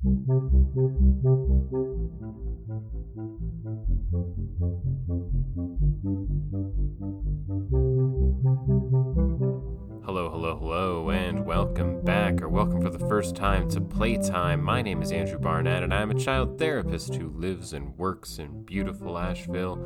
Hello, hello, hello, and welcome back, or welcome for the first time to Playtime. My name is Andrew Barnett, and I'm a child therapist who lives and works in beautiful Asheville,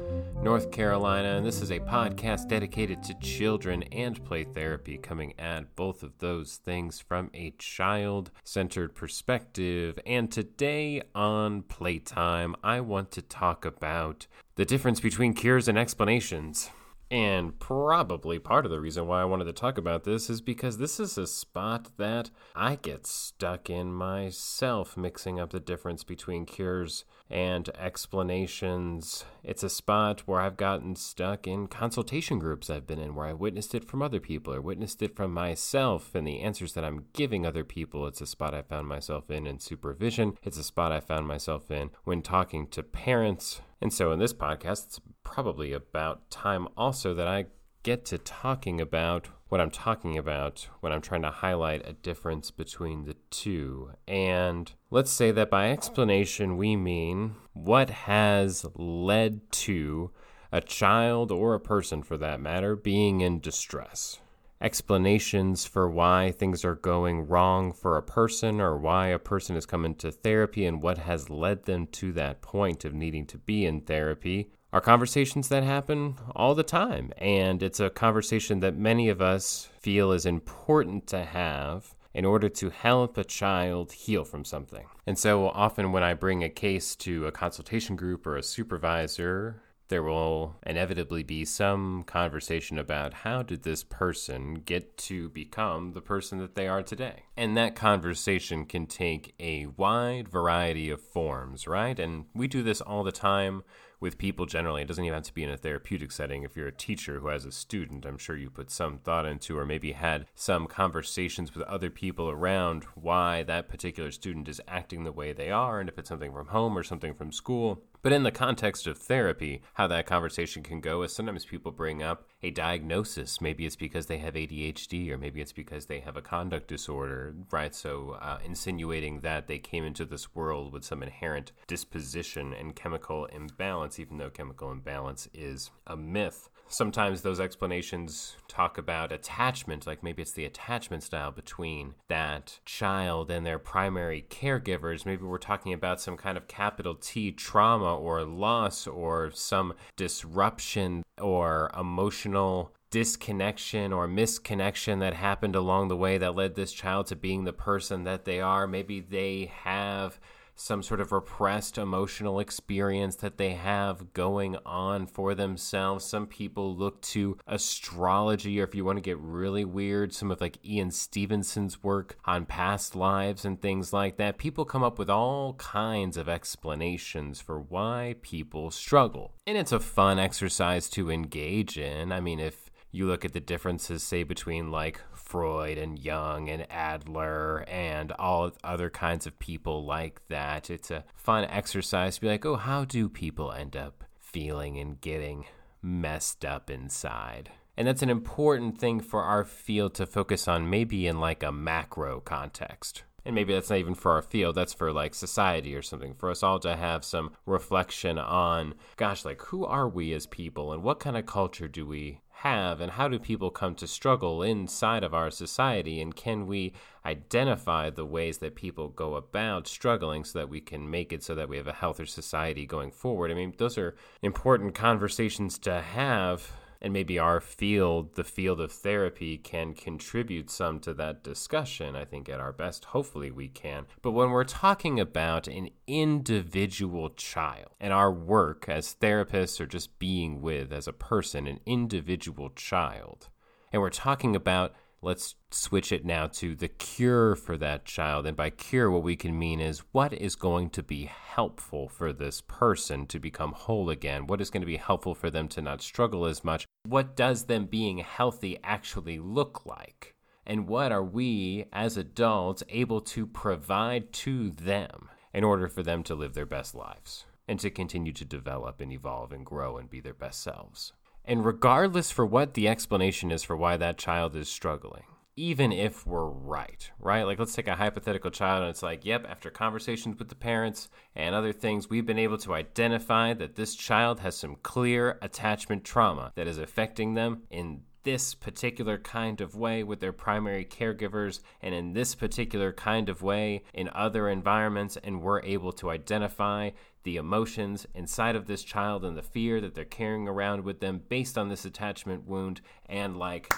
North Carolina. And this is a podcast dedicated to children and play therapy, coming at both of those things from a child centered perspective. And today on Playtime, I want to talk about the difference between cures and explanations. And probably part of the reason why I wanted to talk about this is because this is a spot that I get stuck in myself, mixing up the difference between cures and explanations. It's a spot where I've gotten stuck in consultation groups I've been in, where I witnessed it from other people or witnessed it from myself and the answers that I'm giving other people. It's a spot I found myself in in supervision. It's a spot I found myself in when talking to parents. And so in this podcast, it's probably about time also that I get to talking about what I'm talking about when I'm trying to highlight a difference between the two. And let's say that by explanation, we mean what has led to a child or a person for that matter being in distress. Explanations for why things are going wrong for a person or why a person has come into therapy and what has led them to that point of needing to be in therapy are conversations that happen all the time. And it's a conversation that many of us feel is important to have in order to help a child heal from something. And so often when I bring a case to a consultation group or a supervisor, there will inevitably be some conversation about how did this person get to become the person that they are today. And that conversation can take a wide variety of forms, right? And we do this all the time with people generally. It doesn't even have to be in a therapeutic setting. If you're a teacher who has a student, I'm sure you put some thought into, or maybe had some conversations with other people around why that particular student is acting the way they are, and if it's something from home or something from school. But in the context of therapy, how that conversation can go is sometimes people bring up a diagnosis. Maybe it's because they have ADHD, or maybe it's because they have a conduct disorder, right? So, uh, insinuating that they came into this world with some inherent disposition and chemical imbalance, even though chemical imbalance is a myth sometimes those explanations talk about attachment, like maybe it's the attachment style between that child and their primary caregivers. Maybe we're talking about some kind of capital T trauma or loss or some disruption or emotional disconnection or misconnection that happened along the way that led this child to being the person that they are. Maybe they have some sort of repressed emotional experience that they have going on for themselves. Some people look to astrology, or if you want to get really weird, some of like Ian Stevenson's work on past lives and things like that. People come up with all kinds of explanations for why people struggle. And it's a fun exercise to engage in. I mean, if you look at the differences, say, between like Freud and Jung and Adler and all other kinds of people like that. It's a fun exercise to be like, oh, how do people end up feeling and getting messed up inside? And that's an important thing for our field to focus on, maybe in like a macro context. And maybe that's not even for our field, that's for like society or something, for us all to have some reflection on, gosh, like who are we as people and what kind of culture do we have and how do people come to struggle inside of our society and can we identify the ways that people go about struggling so that we can make it so that we have a healthier society going forward? I mean those are important conversations to have and maybe our field, the field of therapy, can contribute some to that discussion. I think at our best, hopefully we can. But when we're talking about an individual child and our work as therapists or just being with as a person, an individual child, and we're talking about let's switch it now to the cure for that child. And by cure, what we can mean is what is going to be helpful for this person to become whole again? What is going to be helpful for them to not struggle as much? What does them being healthy actually look like? And what are we as adults able to provide to them in order for them to live their best lives and to continue to develop and evolve and grow and be their best selves? And regardless for what the explanation is for why that child is struggling, even if we're right, right? Like, let's take a hypothetical child and it's like, yep, after conversations with the parents and other things, we've been able to identify that this child has some clear attachment trauma that is affecting them in this particular kind of way with their primary caregivers and in this particular kind of way in other environments, and we're able to identify the emotions inside of this child and the fear that they're carrying around with them based on this attachment wound, and like,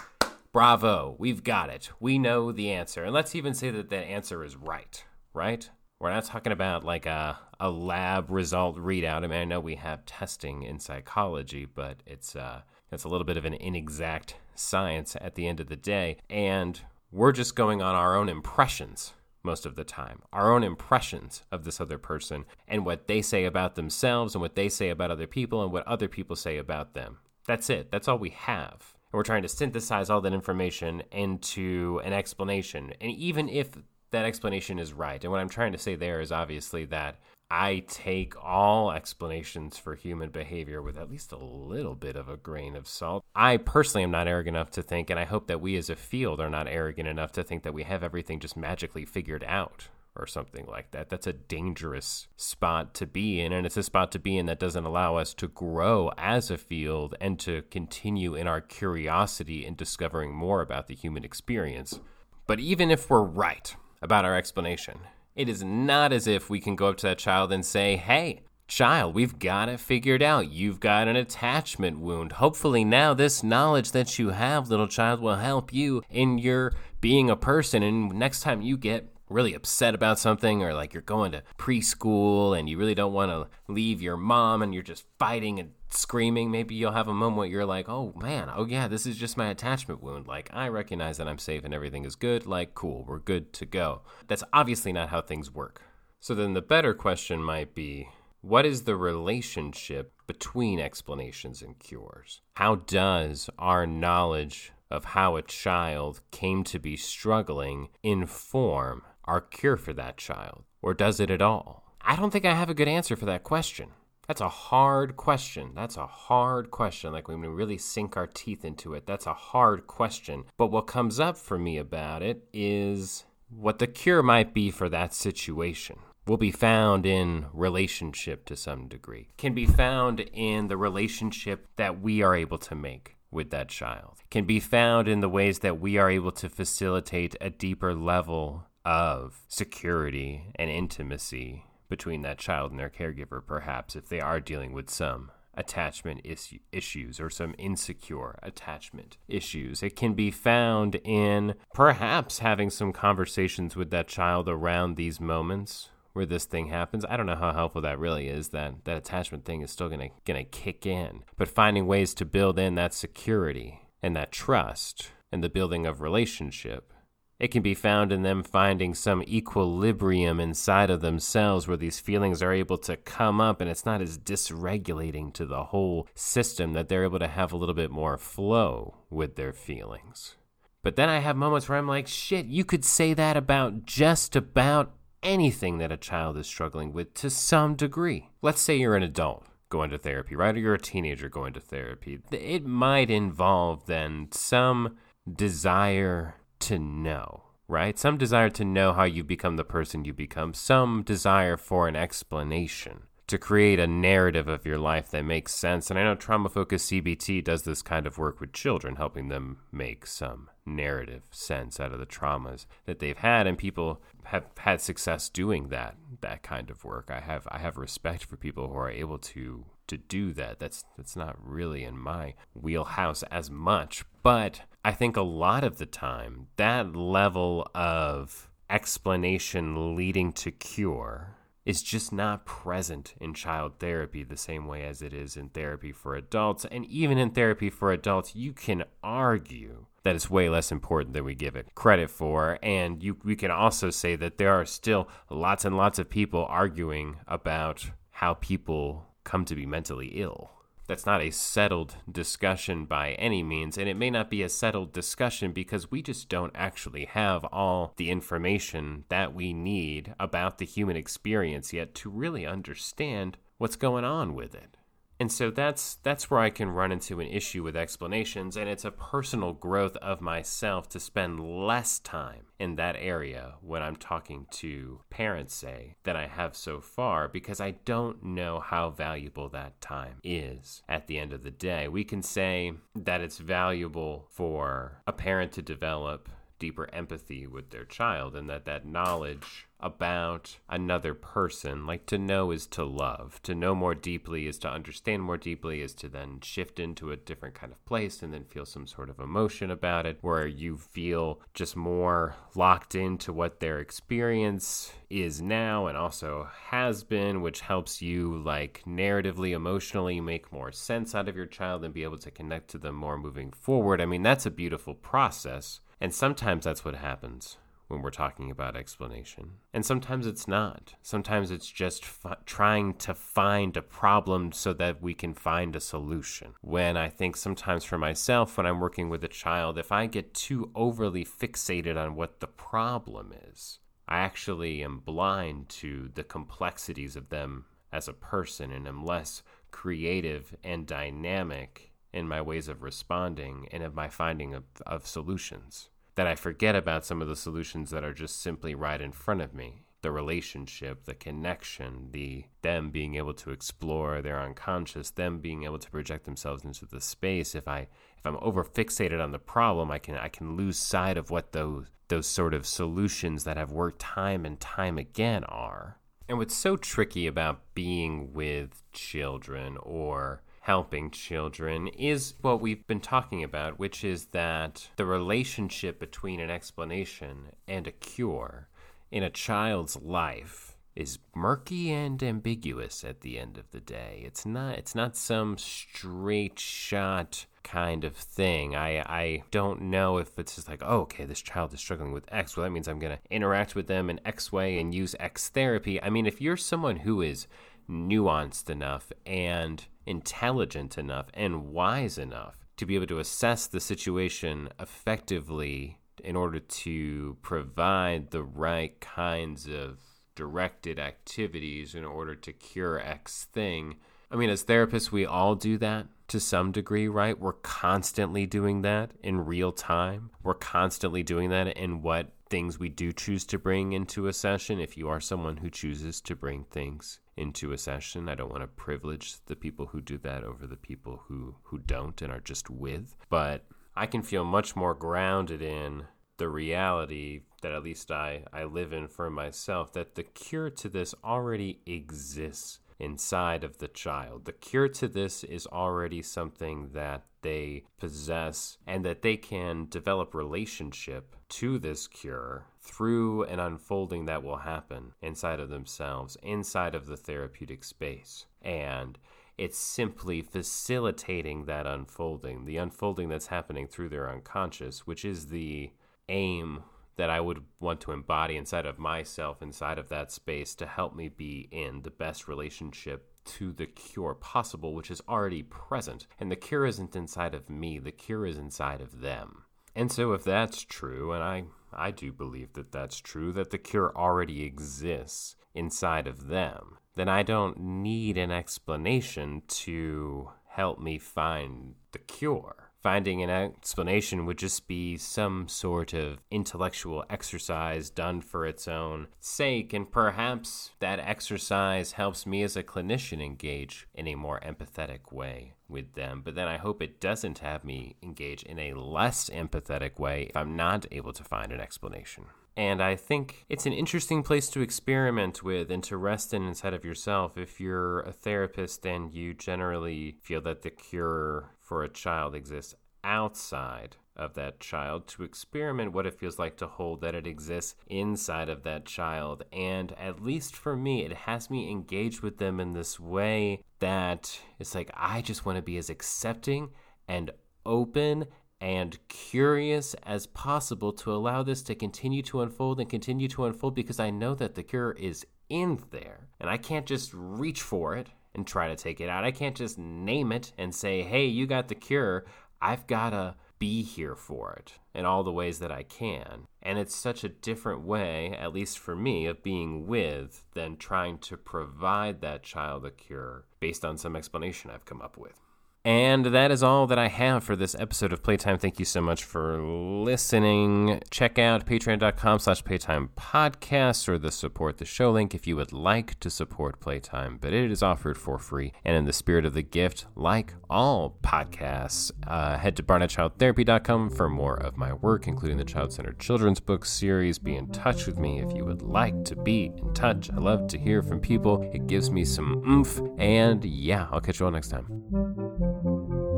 bravo, we've got it. We know the answer. And let's even say that that answer is right, right? We're not talking about like a, a lab result readout. I mean, I know we have testing in psychology, but it's uh, it's a little bit of an inexact science at the end of the day. And we're just going on our own impressions most of the time, our own impressions of this other person and what they say about themselves and what they say about other people and what other people say about them. That's it. That's all we have. We're trying to synthesize all that information into an explanation. And even if that explanation is right, and what I'm trying to say there is obviously that I take all explanations for human behavior with at least a little bit of a grain of salt. I personally am not arrogant enough to think, and I hope that we as a field are not arrogant enough to think that we have everything just magically figured out or something like that. That's a dangerous spot to be in, and it's a spot to be in that doesn't allow us to grow as a field and to continue in our curiosity in discovering more about the human experience. But even if we're right about our explanation, it is not as if we can go up to that child and say, hey, child, we've got it figured out. You've got an attachment wound. Hopefully, now this knowledge that you have, little child, will help you in your being a person. And next time you get really upset about something or like you're going to preschool and you really don't want to leave your mom and you're just fighting and screaming, maybe you'll have a moment where you're like, oh man, oh yeah, this is just my attachment wound. Like, I recognize that I'm safe and everything is good. Like, cool, we're good to go. That's obviously not how things work. So then the better question might be what is the relationship between explanations and cures? How does our knowledge of how a child came to be struggling inform our cure for that child? Or does it at all? I don't think I have a good answer for that question. That's a hard question. That's a hard question. Like when we really sink our teeth into it, that's a hard question. But what comes up for me about it is what the cure might be for that situation. Will be found in relationship to some degree, can be found in the relationship that we are able to make with that child, can be found in the ways that we are able to facilitate a deeper level of security and intimacy between that child and their caregiver, perhaps, if they are dealing with some attachment is- issues or some insecure attachment issues. It can be found in perhaps having some conversations with that child around these moments where this thing happens. I don't know how helpful that really is. That that attachment thing is still gonna gonna kick in, but finding ways to build in that security and that trust and the building of relationship it can be found in them finding some equilibrium inside of themselves where these feelings are able to come up and it's not as dysregulating to the whole system that they're able to have a little bit more flow with their feelings. But then I have moments where I'm like, shit, you could say that about just about anything that a child is struggling with to some degree. Let's say you're an adult going to therapy, right? Or you're a teenager going to therapy. It might involve then some desire to know, right? Some desire to know how you become the person you become, some desire for an explanation to create a narrative of your life that makes sense. And I know trauma focused CBT does this kind of work with children, helping them make some narrative sense out of the traumas that they've had and people have had success doing that that kind of work. I have I have respect for people who are able to to do that. That's that's not really in my wheelhouse as much, but I think a lot of the time that level of explanation leading to cure is just not present in child therapy the same way as it is in therapy for adults. And even in therapy for adults, you can argue that it's way less important than we give it credit for. And you, we can also say that there are still lots and lots of people arguing about how people come to be mentally ill. That's not a settled discussion by any means, and it may not be a settled discussion because we just don't actually have all the information that we need about the human experience yet to really understand what's going on with it. And so that's that's where I can run into an issue with explanations and it's a personal growth of myself to spend less time in that area when I'm talking to parents say than I have so far because I don't know how valuable that time is at the end of the day. We can say that it's valuable for a parent to develop deeper empathy with their child and that that knowledge about another person like to know is to love to know more deeply is to understand more deeply is to then shift into a different kind of place and then feel some sort of emotion about it where you feel just more locked into what their experience is now and also has been which helps you like narratively emotionally make more sense out of your child and be able to connect to them more moving forward. I mean that's a beautiful process and sometimes that's what happens when we're talking about explanation. And sometimes it's not. Sometimes it's just trying to find a problem so that we can find a solution. When I think sometimes for myself, when I'm working with a child, if I get too overly fixated on what the problem is, I actually am blind to the complexities of them as a person and am less creative and dynamic in my ways of responding and of my finding of, of solutions that I forget about some of the solutions that are just simply right in front of me. The relationship, the connection, the them being able to explore their unconscious, them being able to project themselves into the space. If I if I'm over fixated on the problem, I can I can lose sight of what those those sort of solutions that have worked time and time again are. And what's so tricky about being with children or helping children is what we've been talking about, which is that the relationship between an explanation and a cure in a child's life is murky and ambiguous at the end of the day. It's not it's not some straight shot kind of thing. I I don't know if it's just like, oh, okay, this child is struggling with X. Well, that means I'm going to interact with them in X way and use X therapy. I mean, if you're someone who is nuanced enough and intelligent enough and wise enough to be able to assess the situation effectively in order to provide the right kinds of directed activities in order to cure X thing. I mean, as therapists, we all do that to some degree, right? We're constantly doing that in real time. We're constantly doing that in what things we do choose to bring into a session. If you are someone who chooses to bring things into a session. I don't want to privilege the people who do that over the people who, who don't and are just with. But I can feel much more grounded in the reality that at least I, I live in for myself that the cure to this already exists inside of the child. The cure to this is already something that they possess and that they can develop relationship to this cure through an unfolding that will happen inside of themselves, inside of the therapeutic space. And it's simply facilitating that unfolding, the unfolding that's happening through their unconscious, which is the aim that I would want to embody inside of myself, inside of that space, to help me be in the best relationship to the cure possible, which is already present. And the cure isn't inside of me, the cure is inside of them. And so, if that's true, and I, I do believe that that's true, that the cure already exists inside of them, then I don't need an explanation to help me find the cure finding an explanation would just be some sort of intellectual exercise done for its own sake, and perhaps that exercise helps me as a clinician engage in a more empathetic way with them. But then I hope it doesn't have me engage in a less empathetic way if I'm not able to find an explanation. And I think it's an interesting place to experiment with and to rest in inside of yourself. If you're a therapist and you generally feel that the cure for a child exists outside of that child to experiment what it feels like to hold that it exists inside of that child. And at least for me, it has me engaged with them in this way that it's like I just want to be as accepting and open and curious as possible to allow this to continue to unfold and continue to unfold because I know that the cure is in there and I can't just reach for it and try to take it out. I can't just name it and say, hey, you got the cure. I've got to be here for it in all the ways that I can. And it's such a different way, at least for me, of being with than trying to provide that child a cure based on some explanation I've come up with. And that is all that I have for this episode of Playtime. Thank you so much for listening. Check out patreon.com slash playtime podcast or the support the show link if you would like to support Playtime, but it is offered for free. And in the spirit of the gift, like all podcasts, uh, head to barnettchildtherapy.com for more of my work, including the Child Centered Children's Book series. Be in touch with me if you would like to be in touch. I love to hear from people. It gives me some oomph. And yeah, I'll catch you all next time thank you